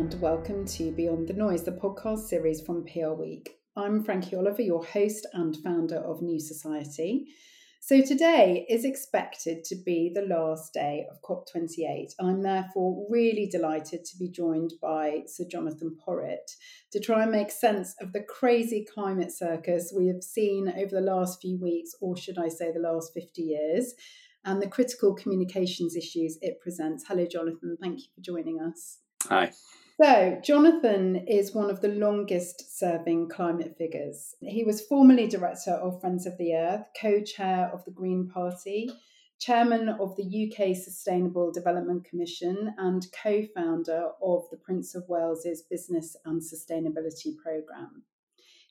and welcome to Beyond the Noise, the podcast series from PRWeek. I'm Frankie Oliver, your host and founder of New Society. So, today is expected to be the last day of COP28. I'm therefore really delighted to be joined by Sir Jonathan Porritt to try and make sense of the crazy climate circus we have seen over the last few weeks, or should I say, the last 50 years, and the critical communications issues it presents. Hello, Jonathan. Thank you for joining us. Hi. So, Jonathan is one of the longest serving climate figures. He was formerly director of Friends of the Earth, co chair of the Green Party, chairman of the UK Sustainable Development Commission, and co founder of the Prince of Wales's Business and Sustainability Programme.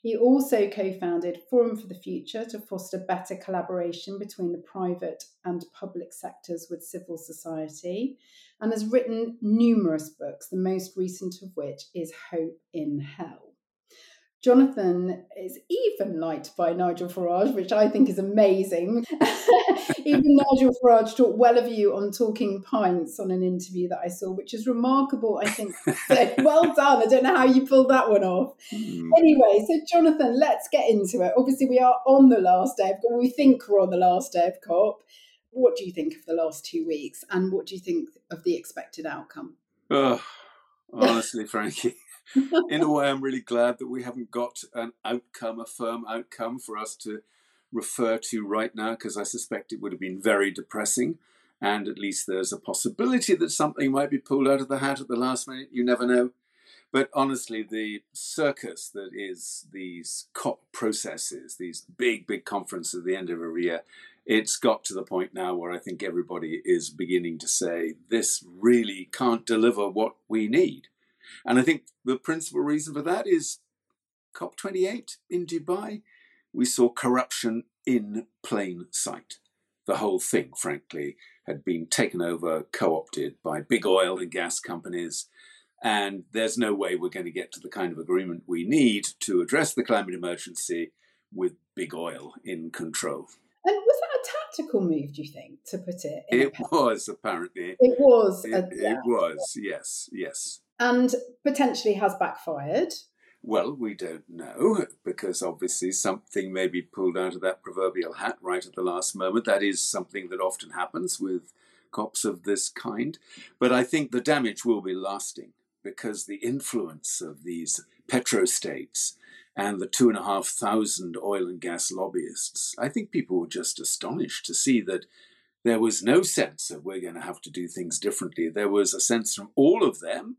He also co founded Forum for the Future to foster better collaboration between the private and public sectors with civil society, and has written numerous books, the most recent of which is Hope in Hell. Jonathan is even liked by Nigel Farage, which I think is amazing. even Nigel Farage talked well of you on Talking Pints on an interview that I saw, which is remarkable, I think. so well done. I don't know how you pulled that one off. Mm. Anyway, so Jonathan, let's get into it. Obviously, we are on the last day of we think we're on the last day of COP. What do you think of the last two weeks, and what do you think of the expected outcome? Oh, honestly, Frankie in a way, I'm really glad that we haven't got an outcome, a firm outcome for us to refer to right now, because I suspect it would have been very depressing. And at least there's a possibility that something might be pulled out of the hat at the last minute. You never know. But honestly, the circus that is these COP processes, these big, big conferences at the end of every year, it's got to the point now where I think everybody is beginning to say, this really can't deliver what we need. And I think the principal reason for that is COP28 in Dubai. We saw corruption in plain sight. The whole thing, frankly, had been taken over, co opted by big oil and gas companies. And there's no way we're going to get to the kind of agreement we need to address the climate emergency with big oil in control. And was that a tactical move, do you think, to put it? it was apparently. It was. It, uh, a, yeah. it was. Yes. Yes and potentially has backfired. Well, we don't know because obviously something may be pulled out of that proverbial hat right at the last moment. That is something that often happens with COPs of this kind. But I think the damage will be lasting because the influence of these petrostates and the two and a half thousand oil and gas lobbyists, I think people were just astonished to see that there was no sense of we're going to have to do things differently. There was a sense from all of them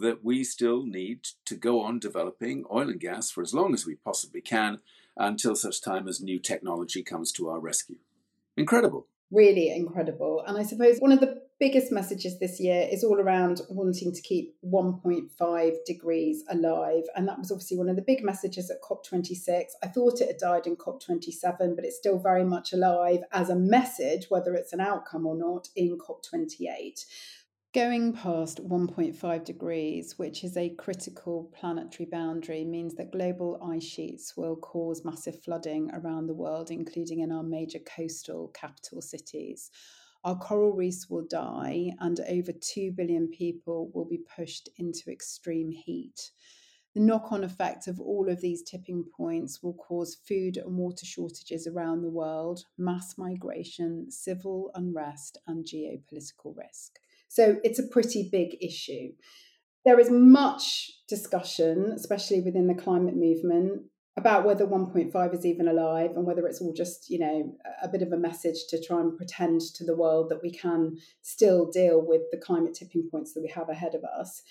that we still need to go on developing oil and gas for as long as we possibly can until such time as new technology comes to our rescue. Incredible. Really incredible. And I suppose one of the biggest messages this year is all around wanting to keep 1.5 degrees alive. And that was obviously one of the big messages at COP26. I thought it had died in COP27, but it's still very much alive as a message, whether it's an outcome or not, in COP28. Going past 1.5 degrees, which is a critical planetary boundary, means that global ice sheets will cause massive flooding around the world, including in our major coastal capital cities. Our coral reefs will die, and over 2 billion people will be pushed into extreme heat. The knock on effect of all of these tipping points will cause food and water shortages around the world, mass migration, civil unrest, and geopolitical risk. So it's a pretty big issue. There is much discussion, especially within the climate movement, about whether 1.5 is even alive and whether it's all just, you know, a bit of a message to try and pretend to the world that we can still deal with the climate tipping points that we have ahead of us.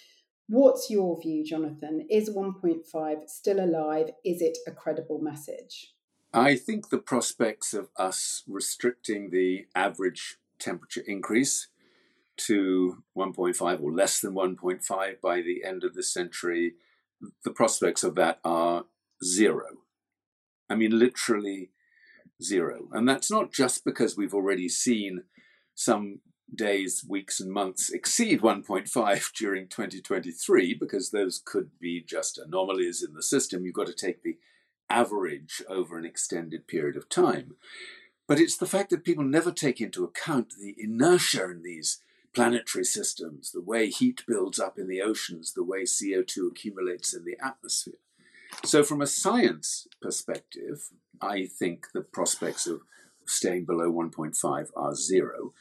What's your view, Jonathan? Is 1.5 still alive? Is it a credible message? I think the prospects of us restricting the average temperature increase to 1.5 or less than 1.5 by the end of the century, the prospects of that are zero. I mean, literally zero. And that's not just because we've already seen some days, weeks, and months exceed 1.5 during 2023, because those could be just anomalies in the system. You've got to take the average over an extended period of time. But it's the fact that people never take into account the inertia in these planetary systems, the way heat builds up in the oceans, the way CO2 accumulates in the atmosphere. So, from a science perspective, I think the prospects of staying below 1.5 are zero.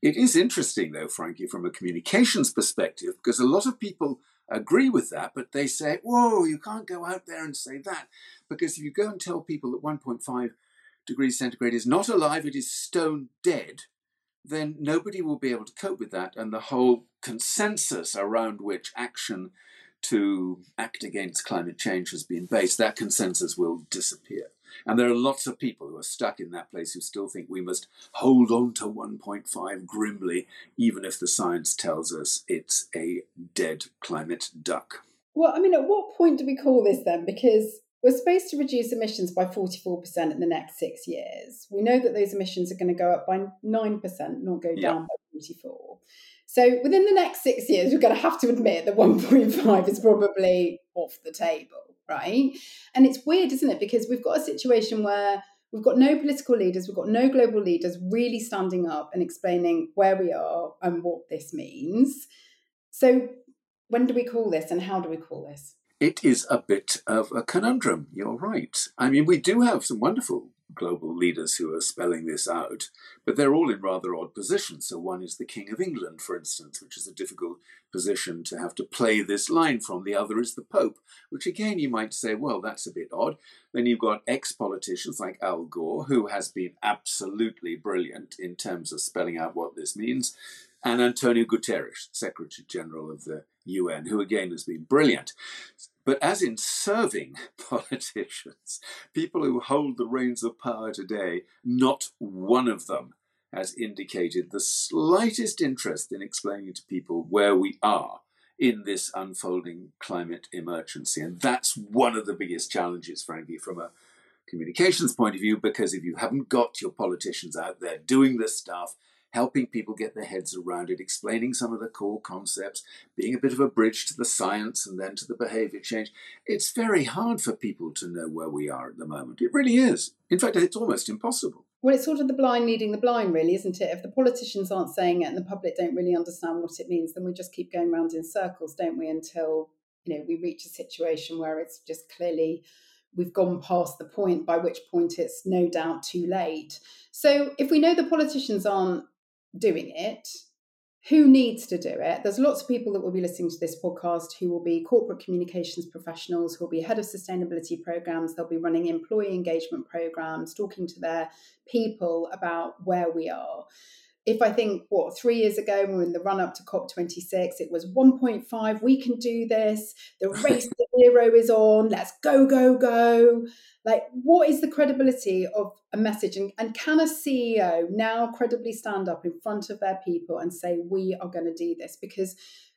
It is interesting, though, frankly, from a communications perspective, because a lot of people agree with that, but they say, whoa, you can't go out there and say that. Because if you go and tell people that 1.5 degrees centigrade is not alive, it is stone dead, then nobody will be able to cope with that. And the whole consensus around which action to act against climate change has been based, that consensus will disappear. And there are lots of people who are stuck in that place who still think we must hold on to 1.5 grimly, even if the science tells us it's a dead climate duck. Well, I mean, at what point do we call this then? Because we're supposed to reduce emissions by 44% in the next six years. We know that those emissions are going to go up by 9%, not go down by 44. So within the next six years, we're going to have to admit that 1.5 is probably off the table, right? And it's weird, isn't it? Because we've got a situation where we've got no political leaders, we've got no global leaders really standing up and explaining where we are and what this means. So when do we call this and how do we call this? It is a bit of a conundrum. You're right. I mean, we do have some wonderful global leaders who are spelling this out, but they're all in rather odd positions. So, one is the King of England, for instance, which is a difficult position to have to play this line from. The other is the Pope, which again you might say, well, that's a bit odd. Then you've got ex politicians like Al Gore, who has been absolutely brilliant in terms of spelling out what this means and Antonio Guterres, Secretary General of the UN, who again has been brilliant. But as in serving politicians, people who hold the reins of power today, not one of them has indicated the slightest interest in explaining to people where we are in this unfolding climate emergency. And that's one of the biggest challenges, frankly, from a communications point of view, because if you haven't got your politicians out there doing this stuff, helping people get their heads around it, explaining some of the core concepts, being a bit of a bridge to the science and then to the behavior change. It's very hard for people to know where we are at the moment. It really is. In fact, it's almost impossible. Well, it's sort of the blind leading the blind, really, isn't it? If the politicians aren't saying it and the public don't really understand what it means, then we just keep going round in circles, don't we, until you know we reach a situation where it's just clearly we've gone past the point by which point it's no doubt too late. So if we know the politicians aren't doing it. Who needs to do it? There's lots of people that will be listening to this podcast who will be corporate communications professionals who will be head of sustainability programs. They'll be running employee engagement programs talking to their people about where we are if I think what three years ago, when we were in the run up to COP26, it was 1.5, we can do this. The race to zero is on. Let's go, go, go. Like, what is the credibility of a message? And, and can a CEO now credibly stand up in front of their people and say, we are going to do this? Because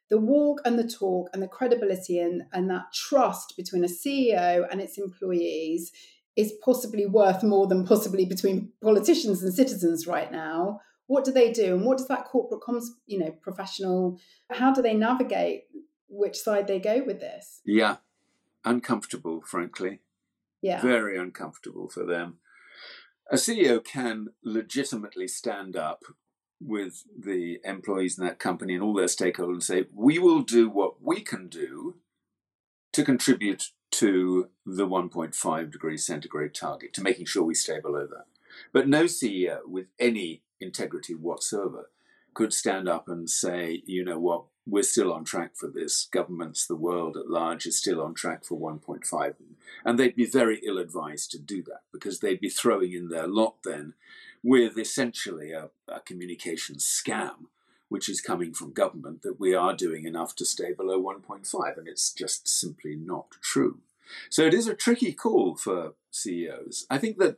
the walk and the talk and the credibility and, and that trust between a CEO and its employees is possibly worth more than possibly between politicians and citizens right now what do they do? And what does that corporate comms you know professional how do they navigate which side they go with this? Yeah. Uncomfortable frankly. Yeah. Very uncomfortable for them. A ceo can legitimately stand up with the employees in that company and all their stakeholders and say we will do what we can do to contribute to the 1.5 degree centigrade target to making sure we stay below that. But no ceo with any integrity whatsoever could stand up and say, you know what, we're still on track for this. Governments, the world at large, is still on track for 1.5. And they'd be very ill advised to do that because they'd be throwing in their lot then with essentially a, a communication scam, which is coming from government that we are doing enough to stay below 1.5. And it's just simply not true. So it is a tricky call for CEOs. I think that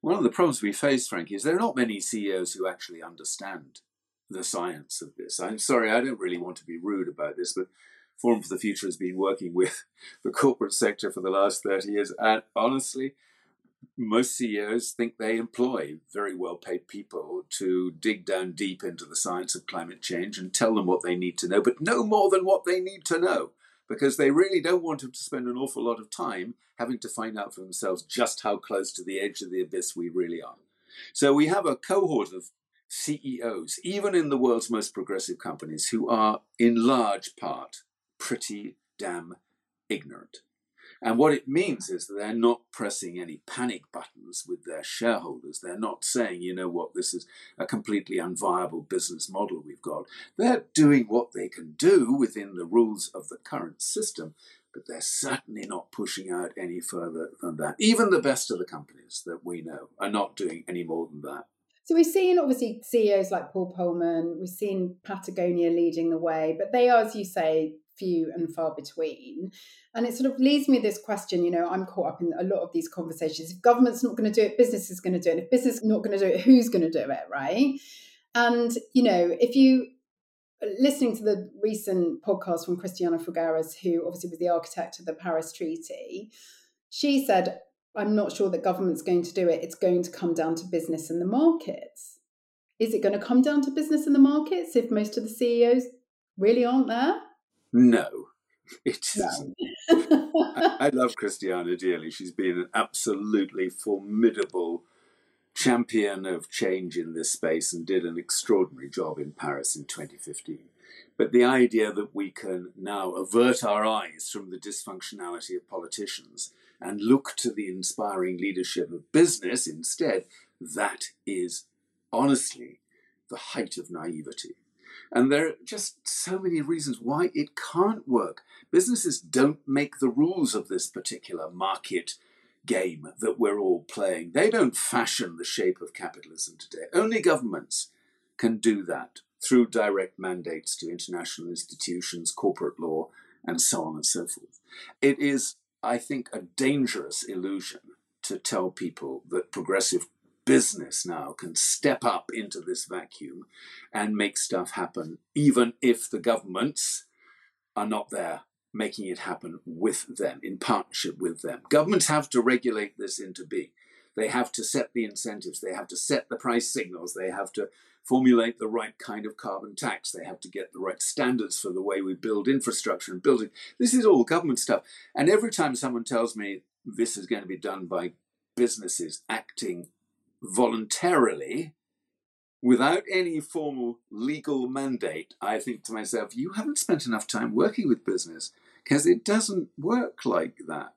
one of the problems we face, Frankie, is there are not many CEOs who actually understand the science of this. I'm sorry, I don't really want to be rude about this, but Forum for the Future has been working with the corporate sector for the last 30 years. And honestly, most CEOs think they employ very well paid people to dig down deep into the science of climate change and tell them what they need to know, but no more than what they need to know because they really don't want them to spend an awful lot of time having to find out for themselves just how close to the edge of the abyss we really are. So we have a cohort of CEOs, even in the world's most progressive companies, who are in large part pretty damn ignorant. And what it means is that they're not pressing any panic buttons with their shareholders. They're not saying, you know what, this is a completely unviable business model we've got. They're doing what they can do within the rules of the current system, but they're certainly not pushing out any further than that. Even the best of the companies that we know are not doing any more than that. So we've seen obviously CEOs like Paul Polman, we've seen Patagonia leading the way, but they are, as you say, few and far between. And it sort of leads me this question, you know, I'm caught up in a lot of these conversations. If government's not going to do it, business is going to do it. If business is not going to do it, who's going to do it, right? And, you know, if you listening to the recent podcast from Christiana Figueres, who obviously was the architect of the Paris Treaty, she said, I'm not sure that government's going to do it. It's going to come down to business and the markets. Is it going to come down to business and the markets if most of the CEOs really aren't there? No, it isn't. I, I love Christiana dearly. She's been an absolutely formidable champion of change in this space and did an extraordinary job in Paris in 2015. But the idea that we can now avert our eyes from the dysfunctionality of politicians and look to the inspiring leadership of business instead, that is honestly the height of naivety. And there are just so many reasons why it can't work. Businesses don't make the rules of this particular market game that we're all playing. They don't fashion the shape of capitalism today. Only governments can do that through direct mandates to international institutions, corporate law, and so on and so forth. It is, I think, a dangerous illusion to tell people that progressive business now can step up into this vacuum and make stuff happen, even if the governments are not there making it happen with them, in partnership with them. Governments have to regulate this into being. They have to set the incentives, they have to set the price signals, they have to formulate the right kind of carbon tax, they have to get the right standards for the way we build infrastructure and building. This is all government stuff. And every time someone tells me this is going to be done by businesses acting voluntarily without any formal legal mandate, I think to myself, you haven't spent enough time working with business because it doesn't work like that.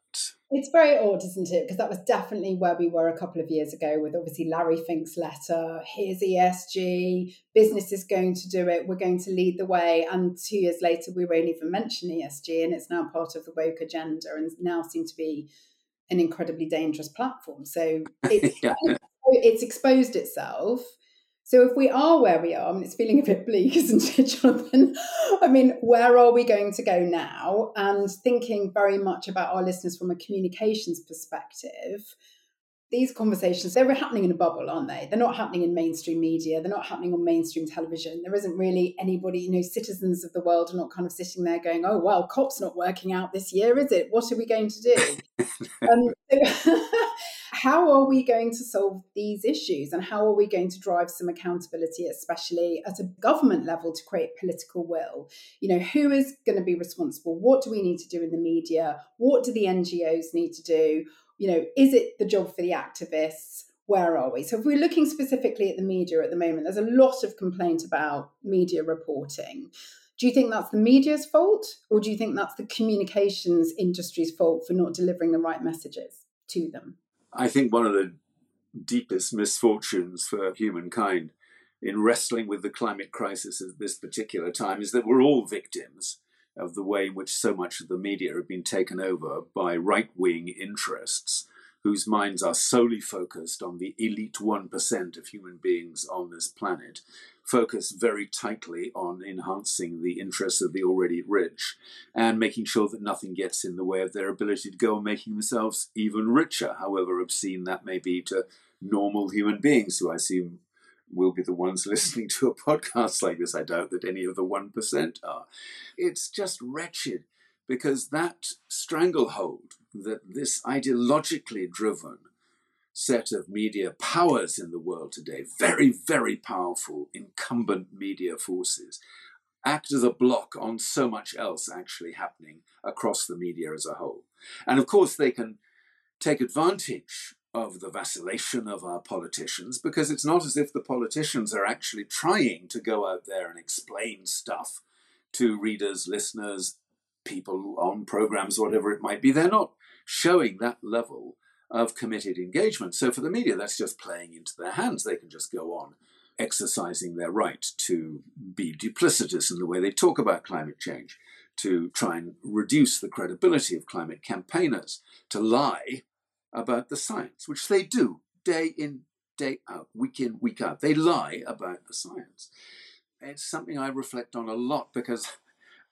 It's very odd, isn't it? Because that was definitely where we were a couple of years ago with obviously Larry Fink's letter. Here's ESG, business is going to do it, we're going to lead the way. And two years later, we won't even mention ESG, and it's now part of the woke agenda and now seem to be an incredibly dangerous platform. So it's, yeah it's exposed itself. So if we are where we are, I mean, it's feeling a bit bleak, isn't it, Jonathan? I mean, where are we going to go now? And thinking very much about our listeners from a communications perspective, these conversations they're happening in a bubble aren't they they're not happening in mainstream media they're not happening on mainstream television there isn't really anybody you know citizens of the world are not kind of sitting there going oh well cop's not working out this year is it what are we going to do um, so how are we going to solve these issues and how are we going to drive some accountability especially at a government level to create political will? You know who is going to be responsible? What do we need to do in the media? What do the ngos need to do? You know is it the job for the activists? Where are we? So if we're looking specifically at the media at the moment there's a lot of complaint about media reporting. Do you think that's the media's fault or do you think that's the communications industry's fault for not delivering the right messages to them I think one of the deepest misfortunes for humankind in wrestling with the climate crisis at this particular time is that we're all victims of the way in which so much of the media have been taken over by right wing interests whose minds are solely focused on the elite 1% of human beings on this planet focus very tightly on enhancing the interests of the already rich and making sure that nothing gets in the way of their ability to go on making themselves even richer, however obscene that may be to normal human beings who I assume will be the ones listening to a podcast like this. I doubt that any of the 1% are. It's just wretched because that stranglehold that this ideologically driven set of media powers in the world today, very, very powerful incumbent media forces, act as a block on so much else actually happening across the media as a whole. And of course, they can take advantage of the vacillation of our politicians because it's not as if the politicians are actually trying to go out there and explain stuff to readers, listeners, people on programs, whatever it might be. They're not showing that level of committed engagement. So for the media, that's just playing into their hands. They can just go on exercising their right to be duplicitous in the way they talk about climate change, to try and reduce the credibility of climate campaigners, to lie about the science, which they do day in, day out, week in, week out. They lie about the science. It's something I reflect on a lot because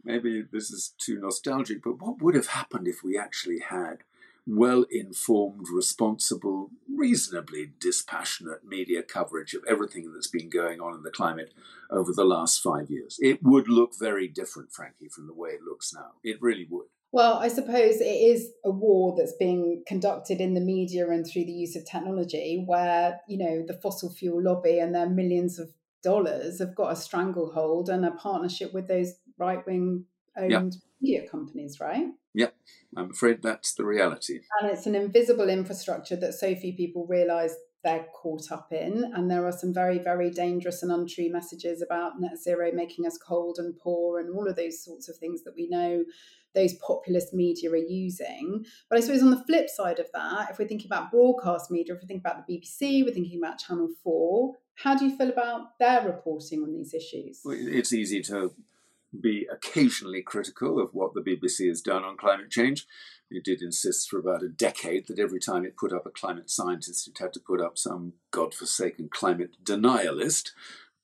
maybe this is too nostalgic, but what would have happened if we actually had well informed, responsible, reasonably dispassionate media coverage of everything that's been going on in the climate over the last five years? It would look very different, frankly, from the way it looks now. It really would. Well, I suppose it is a war that's being conducted in the media and through the use of technology where, you know, the fossil fuel lobby and their millions of dollars have got a stranglehold and a partnership with those right wing owned media companies, right? Yep, I'm afraid that's the reality. And it's an invisible infrastructure that so few people realise they're caught up in. And there are some very, very dangerous and untrue messages about net zero making us cold and poor and all of those sorts of things that we know those populist media are using. But I suppose on the flip side of that, if we're thinking about broadcast media, if we think about the BBC, we're thinking about Channel 4, how do you feel about their reporting on these issues? Well, it's easy to be occasionally critical of what the BBC has done on climate change. It did insist for about a decade that every time it put up a climate scientist, it had to put up some godforsaken climate denialist.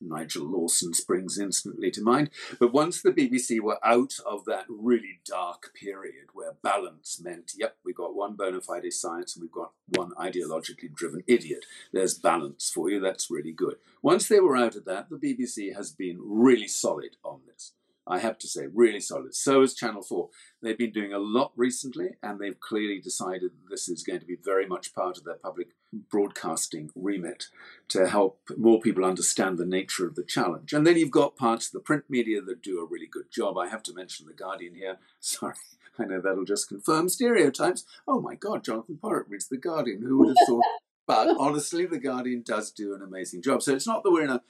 Nigel Lawson springs instantly to mind. But once the BBC were out of that really dark period where balance meant, yep, we've got one bona fide science and we've got one ideologically driven idiot, there's balance for you, that's really good. Once they were out of that, the BBC has been really solid on this. I have to say, really solid. So is Channel 4. They've been doing a lot recently, and they've clearly decided this is going to be very much part of their public broadcasting remit to help more people understand the nature of the challenge. And then you've got parts of the print media that do a really good job. I have to mention The Guardian here. Sorry, I know that'll just confirm stereotypes. Oh my God, Jonathan Porritt reads The Guardian. Who would have thought? but honestly, The Guardian does do an amazing job. So it's not that we're in a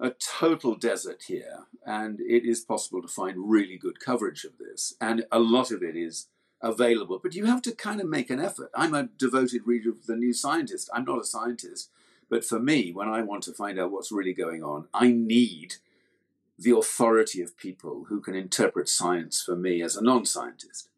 a total desert here, and it is possible to find really good coverage of this, and a lot of it is available. But you have to kind of make an effort. I'm a devoted reader of The New Scientist. I'm not a scientist, but for me, when I want to find out what's really going on, I need the authority of people who can interpret science for me as a non scientist.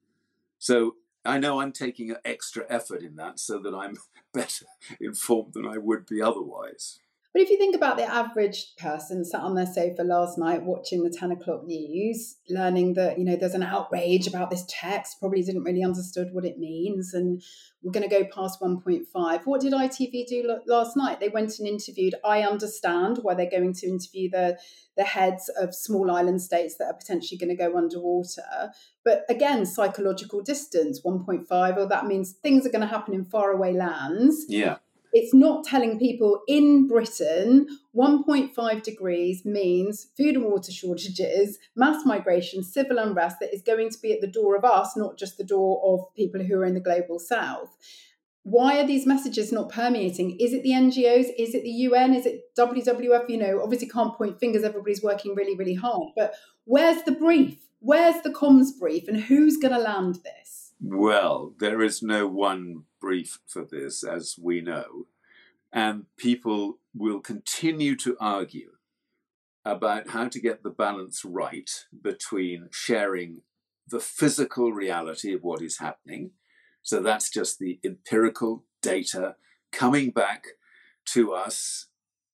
So I know I'm taking an extra effort in that so that I'm better informed than I would be otherwise. But if you think about the average person sat on their sofa last night watching the 10 o'clock news, learning that, you know, there's an outrage about this text, probably didn't really understood what it means, and we're going to go past 1.5. What did ITV do last night? They went and interviewed, I understand why they're going to interview the, the heads of small island states that are potentially going to go underwater. But again, psychological distance, 1.5, well, that means things are going to happen in faraway lands. Yeah it's not telling people in Britain 1.5 degrees means food and water shortages, mass migration, civil unrest that is going to be at the door of us, not just the door of people who are in the global south. Why are these messages not permeating? Is it the NGOs? Is it the UN? Is it WWF? You know, obviously can't point fingers, everybody's working really, really hard. But where's the brief? Where's the comms brief? And who's going to land this? Well, there is no one brief for this, as we know. And people will continue to argue about how to get the balance right between sharing the physical reality of what is happening. So that's just the empirical data coming back to us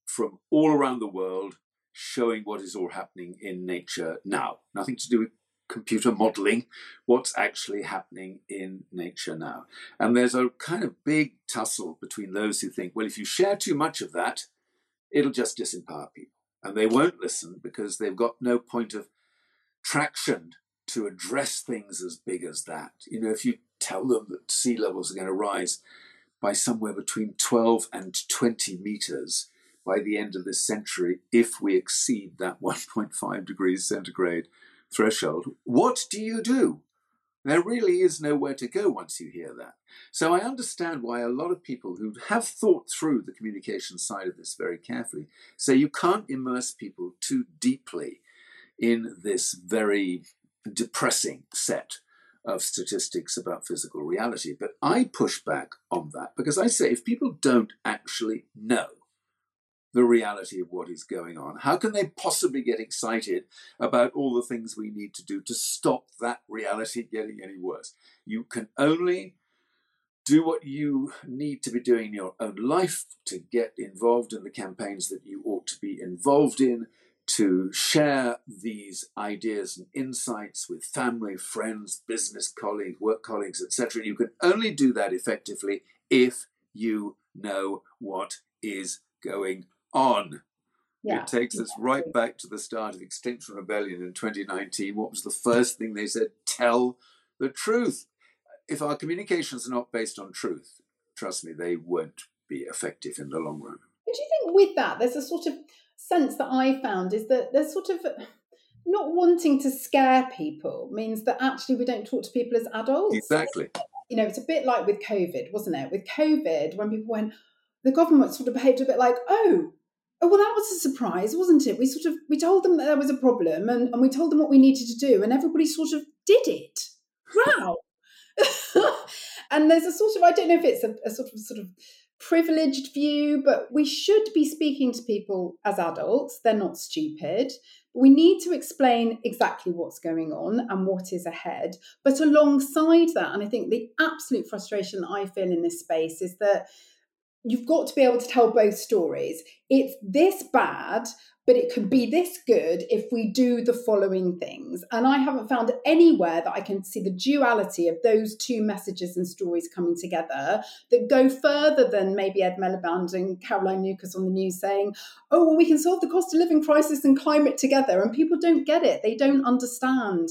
from all around the world, showing what is all happening in nature now. Nothing to do with computer modeling what's actually happening in nature now. And there's a kind of big tussle between those who think, well, if you share too much of that, it'll just disempower people. And they won't listen because they've got no point of traction to address things as big as that. You know, if you tell them that sea levels are going to rise by somewhere between 12 and 20 meters by the end of this century, if we exceed that 1.5 degrees centigrade threshold, what do you do? There really is nowhere to go once you hear that. So I understand why a lot of people who have thought through the communication side of this very carefully say you can't immerse people too deeply in this very depressing set of statistics about physical reality. But I push back on that because I say if people don't actually know the reality of what is going on, how can they possibly get excited about all the things we need to do to stop that reality getting any worse? You can only do what you need to be doing in your own life to get involved in the campaigns that you ought to be involved in to share these ideas and insights with family, friends, business colleagues, work colleagues, etc. You can only do that effectively if you know what is going on. Yeah, it takes us right back to the start of Extinction Rebellion in 2019. What was the first thing they said? Tell the truth. If our communications are not based on truth, trust me, they won't be effective in the long run. But do you think with that, there's a sort of sense that I found is that there's sort of not wanting to scare people means that actually we don't talk to people as adults. Exactly. You know, it's a bit like with COVID, wasn't it? With COVID, when people went, the government sort of behaved a bit like, oh, oh well that was a surprise wasn't it we sort of we told them that there was a problem and, and we told them what we needed to do and everybody sort of did it wow and there's a sort of i don't know if it's a, a, sort of sort of privileged view, but we should be speaking to people as adults. They're not stupid. We need to explain exactly what's going on and what is ahead. But alongside that, and I think the absolute frustration I feel in this space is that you've got to be able to tell both stories. It's this bad, but it could be this good if we do the following things. And I haven't found anywhere that I can see the duality of those two messages and stories coming together that go further than maybe Ed Miliband and Caroline Lucas on the news saying, oh, well, we can solve the cost of living crisis and climate together. And people don't get it. They don't understand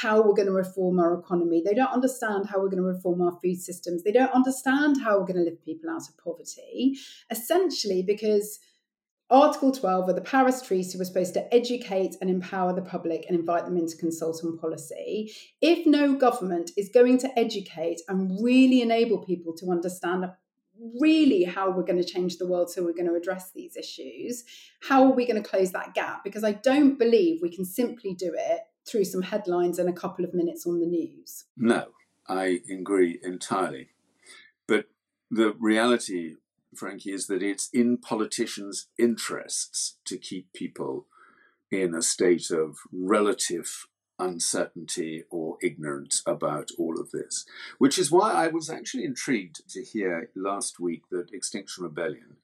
how we're going to reform our economy. They don't understand how we're going to reform our food systems. They don't understand how we're going to lift people out of poverty, essentially because Article 12 of the Paris Treaty was supposed to educate and empower the public and invite them in to consult on policy. If no government is going to educate and really enable people to understand really how we're going to change the world so we're going to address these issues, how are we going to close that gap? Because I don't believe we can simply do it through some headlines and a couple of minutes on the news. No, I agree entirely. But the reality Frankie, is that it's in politicians' interests to keep people in a state of relative uncertainty or ignorance about all of this. Which is why I was actually intrigued to hear last week that Extinction Rebellion,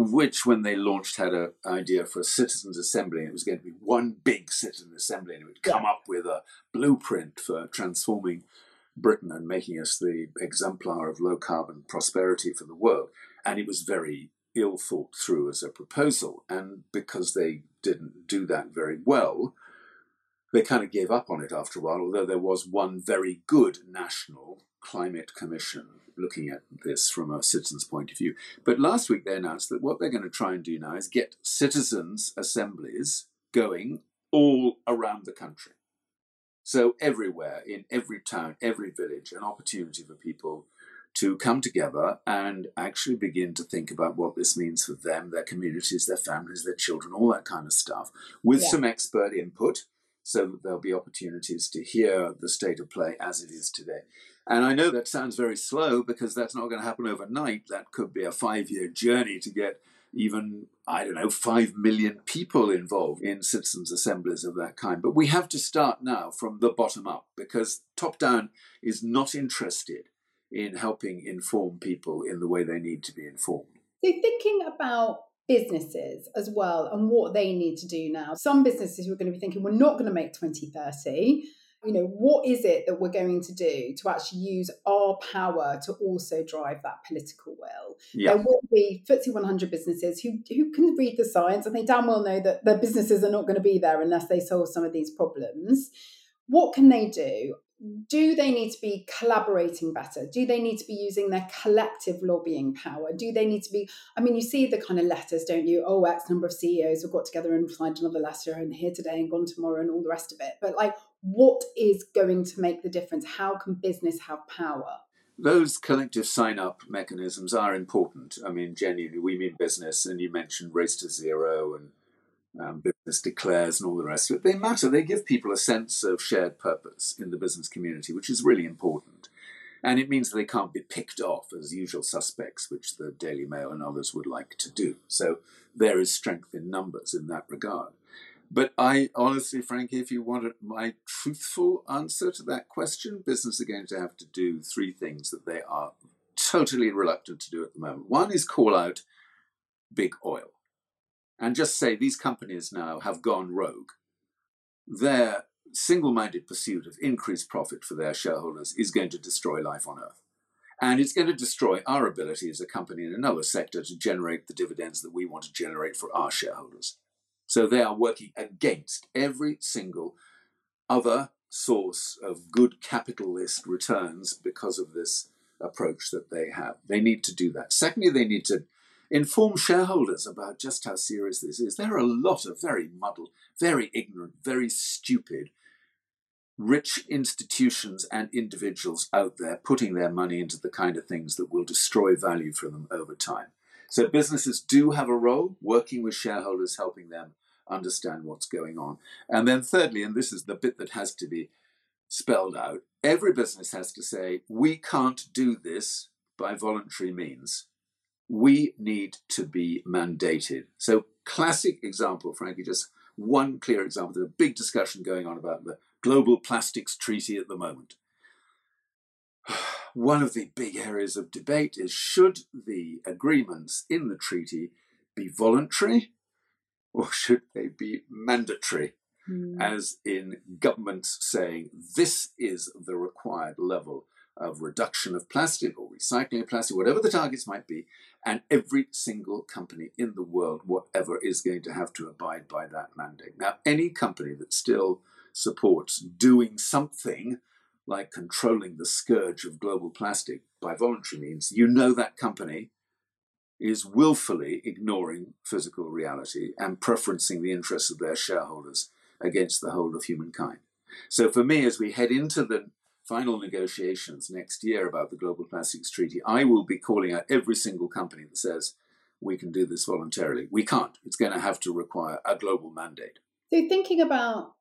which when they launched had an idea for a citizens' assembly, and it was going to be one big citizen assembly, and it would come up with a blueprint for transforming Britain and making us the exemplar of low carbon prosperity for the world. And it was very ill thought through as a proposal. And because they didn't do that very well, they kind of gave up on it after a while, although there was one very good national climate commission looking at this from a citizen's point of view. But last week they announced that what they're going to try and do now is get citizens' assemblies going all around the country. So, everywhere, in every town, every village, an opportunity for people to come together and actually begin to think about what this means for them, their communities, their families, their children, all that kind of stuff, with yeah. some expert input so that there'll be opportunities to hear the state of play as it is today. And I know that sounds very slow because that's not going to happen overnight. That could be a five year journey to get even, I don't know, five million people involved in citizens' assemblies of that kind. But we have to start now from the bottom up because top down is not interested in helping inform people in the way they need to be informed. So, thinking about businesses as well and what they need to do now, some businesses who are going to be thinking, we're not going to make 2030. You know, what is it that we're going to do to actually use our power to also drive that political will? Yeah. There will be FTSE 100 businesses who, who can read the science and they damn well know that their businesses are not going to be there unless they solve some of these problems. What can they do? Do they need to be collaborating better? Do they need to be using their collective lobbying power? Do they need to be? I mean, you see the kind of letters, don't you? Oh, X number of CEOs have got together and signed another letter and here today and gone tomorrow and all the rest of it. But like, what is going to make the difference? How can business have power? Those collective sign up mechanisms are important. I mean, genuinely, we mean business, and you mentioned Race to Zero and um, business declares and all the rest of it. They matter. They give people a sense of shared purpose in the business community, which is really important. And it means they can't be picked off as usual suspects, which the Daily Mail and others would like to do. So there is strength in numbers in that regard. But I honestly, Frankie, if you wanted my truthful answer to that question, business are going to have to do three things that they are totally reluctant to do at the moment. One is call out big oil and just say these companies now have gone rogue. Their single minded pursuit of increased profit for their shareholders is going to destroy life on earth. And it's going to destroy our ability as a company in another sector to generate the dividends that we want to generate for our shareholders. So they are working against every single other source of good capitalist returns because of this approach that they have. They need to do that. Secondly, they need to inform shareholders about just how serious this is. There are a lot of very muddled, very ignorant, very stupid, rich institutions and individuals out there putting their money into the kind of things that will destroy value for them over time. So businesses do have a role working with shareholders, helping them understand what's going on. And then, thirdly, and this is the bit that has to be spelled out every business has to say, we can't do this by voluntary means. We need to be mandated. So, classic example, frankly, just one clear example. There's a big discussion going on about the Global Plastics Treaty at the moment. One of the big areas of debate is should the agreements in the treaty be voluntary or should they be mandatory? Mm. As in governments saying this is the required level of reduction of plastic or recycling of plastic, whatever the targets might be, and every single company in the world, whatever, is going to have to abide by that mandate. Now, any company that still supports doing something like controlling the scourge of global plastic by voluntary means, you know that company is willfully ignoring physical reality and preferencing the interests of their shareholders against the whole of humankind. So, for me, as we head into the final negotiations next year about the Global Plastics Treaty, I will be calling out every single company that says we can do this voluntarily. We can't. It's going to have to require a global mandate. So, thinking about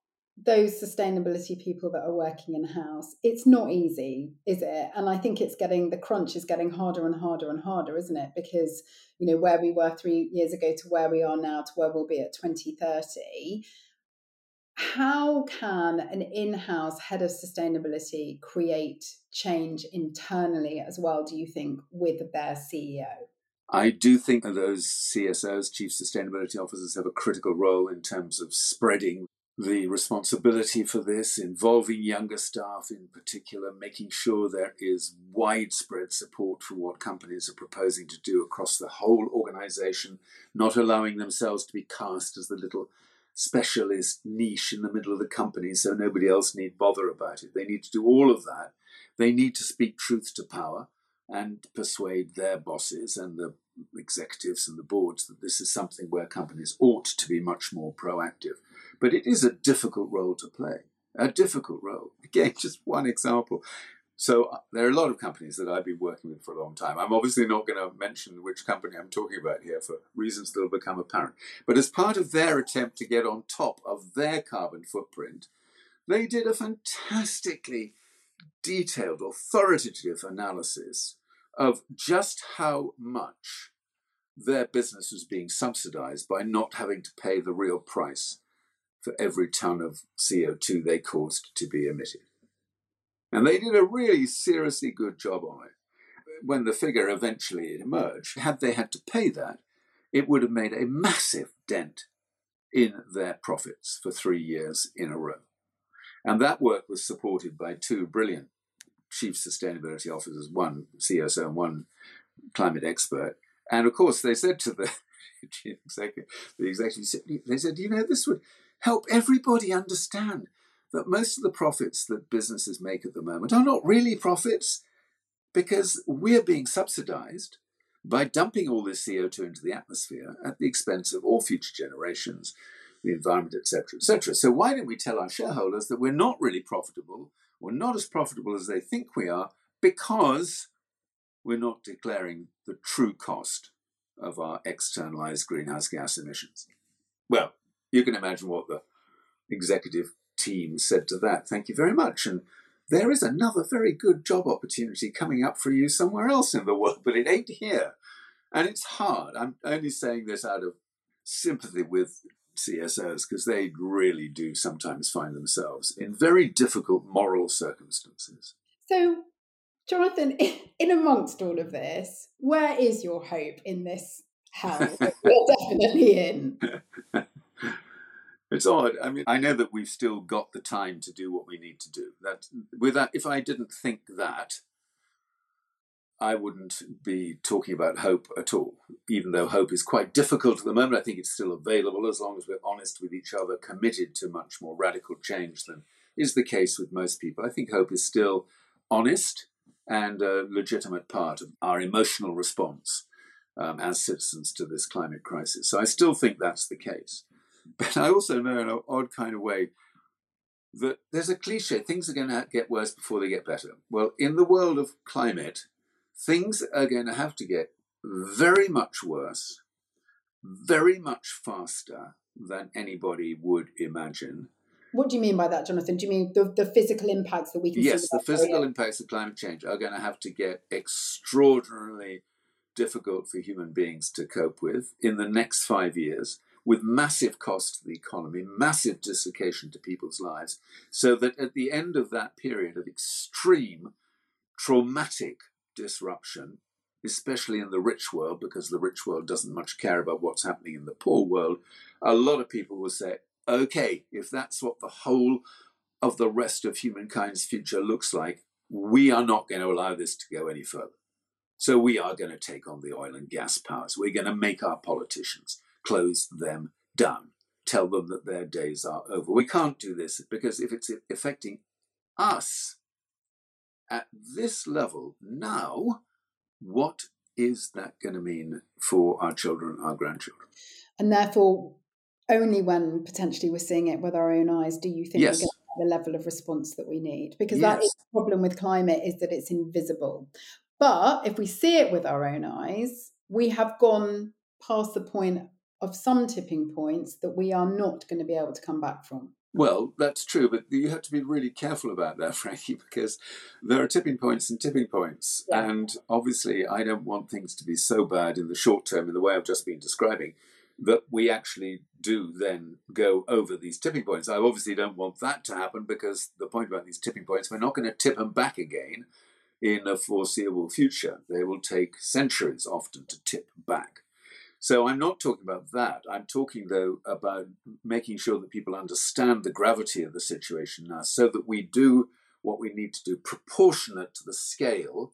those sustainability people that are working in house, it's not easy, is it? And I think it's getting the crunch is getting harder and harder and harder, isn't it? Because, you know, where we were three years ago to where we are now to where we'll be at 2030. How can an in house head of sustainability create change internally as well, do you think, with their CEO? I do think that those CSOs, Chief Sustainability Officers, have a critical role in terms of spreading the responsibility for this, involving younger staff in particular, making sure there is widespread support for what companies are proposing to do across the whole organization, not allowing themselves to be cast as the little specialist niche in the middle of the company so nobody else need bother about it. They need to do all of that. They need to speak truth to power and persuade their bosses and the executives and the boards that this is something where companies ought to be much more proactive. But it is a difficult role to play, a difficult role. Again, just one example. So uh, there are a lot of companies that I've been working with for a long time. I'm obviously not going to mention which company I'm talking about here for reasons that will become apparent. But as part of their attempt to get on top of their carbon footprint, they did a fantastically detailed, authoritative analysis of just how much their business was being subsidized by not having to pay the real price for every ton of CO2 they caused to be emitted. And they did a really seriously good job on it. When the figure eventually emerged, had they had to pay that, it would have made a massive dent in their profits for three years in a row. And that work was supported by two brilliant chief sustainability officers, one CSO and one climate expert. And of course, they said to the chief executive, the executive, they said, you know, this would help everybody understand that most of the profits that businesses make at the moment are not really profits because we're being subsidized by dumping all this CO2 into the atmosphere at the expense of all future generations, the environment, etc., etc. So why don't we tell our shareholders that we're not really profitable, we're not as profitable as they think we are, because we're not declaring the true cost of our externalized greenhouse gas emissions. Well, you can imagine what the executive team said to that. Thank you very much. And there is another very good job opportunity coming up for you somewhere else in the world, but it ain't here. And it's hard. I'm only saying this out of sympathy with CSOs because they really do sometimes find themselves in very difficult moral circumstances. So, Jonathan, in amongst all of this, where is your hope in this hell that we're definitely in? It's odd. I mean, I know that we've still got the time to do what we need to do. That without, if I didn't think that, I wouldn't be talking about hope at all. Even though hope is quite difficult at the moment, I think it's still available as long as we're honest with each other, committed to much more radical change than is the case with most people. I think hope is still honest and a legitimate part of our emotional response um, as citizens to this climate crisis. So I still think that's the case. But I also know in an odd kind of way that there's a cliche things are going to get worse before they get better. Well, in the world of climate, things are going to have to get very much worse, very much faster than anybody would imagine. What do you mean by that, Jonathan? Do you mean the, the physical impacts that we can yes, see? Yes, the physical impacts of climate change are going to have to get extraordinarily difficult for human beings to cope with in the next five years with massive cost to the economy, massive dislocation to people's lives, so that at the end of that period of extreme traumatic disruption, especially in the rich world, because the rich world doesn't much care about what's happening in the poor world, a lot of people will say, okay, if that's what the whole of the rest of humankind's future looks like, we are not going to allow this to go any further. So we are going to take on the oil and gas powers. We're going to make our politicians close them down, tell them that their days are over. We can't do this because if it's affecting us at this level now, what is that going to mean for our children, our grandchildren? And therefore, only when potentially we're seeing it with our own eyes do you think yes. we're going to have the level of response that we need because yes. that is the problem with climate is that it's invisible but if we see it with our own eyes we have gone past the point of some tipping points that we are not going to be able to come back from. Well, that's true, but you have to be really careful about that, Frankie, because there are tipping points and tipping points. Yeah. And obviously, I don't want things to be so bad in the short term, in the way I've just been describing, that we actually do then go over these tipping points. I obviously don't want that to happen because the point about these tipping points, we're not going to tip them back again in a foreseeable future. They will take centuries often to tip back. So I'm not talking about that. I'm talking, though, about making sure that people understand the gravity of the situation now so that we do what we need to do proportionate to the scale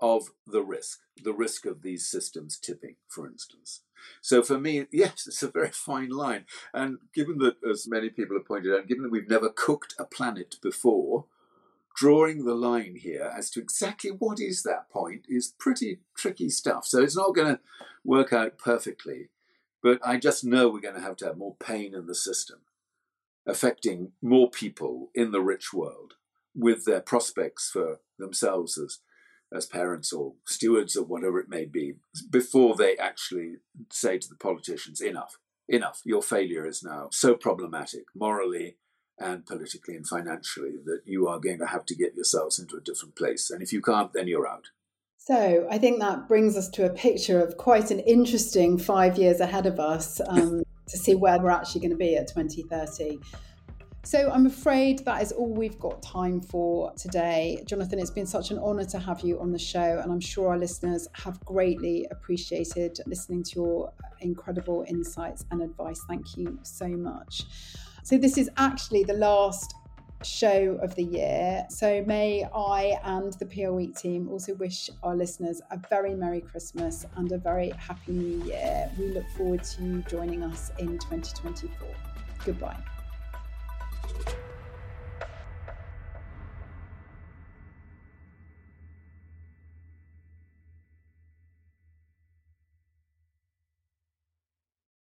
of the risk, the risk of these systems tipping, for instance. So for me, yes, it's a very fine line. And given that, as many people have pointed out, given that we've never cooked a planet before, drawing the line here as to exactly what is that point is pretty tricky stuff. So it's not going to work out perfectly, but I just know we're going to have to have more pain in the system, affecting more people in the rich world with their prospects for themselves as as parents or stewards or whatever it may be before they actually say to the politicians enough enough your failure is now so problematic morally and politically and financially that you are going to have to get yourselves into a different place. And if you can't, then you're out. So I think that brings us to a picture of quite an interesting five years ahead of us um, to see where we're actually going to be at 2030. So I'm afraid that is all we've got time for today. Jonathan, it's been such an honour to have you on the show, and I'm sure our listeners have greatly appreciated listening to your incredible insights and advice. Thank you so much. So, this is actually the last show of the year. So, may I and the PRWeek team also wish our listeners a very Merry Christmas and a very Happy New Year. We look forward to you joining us in 2024. Goodbye.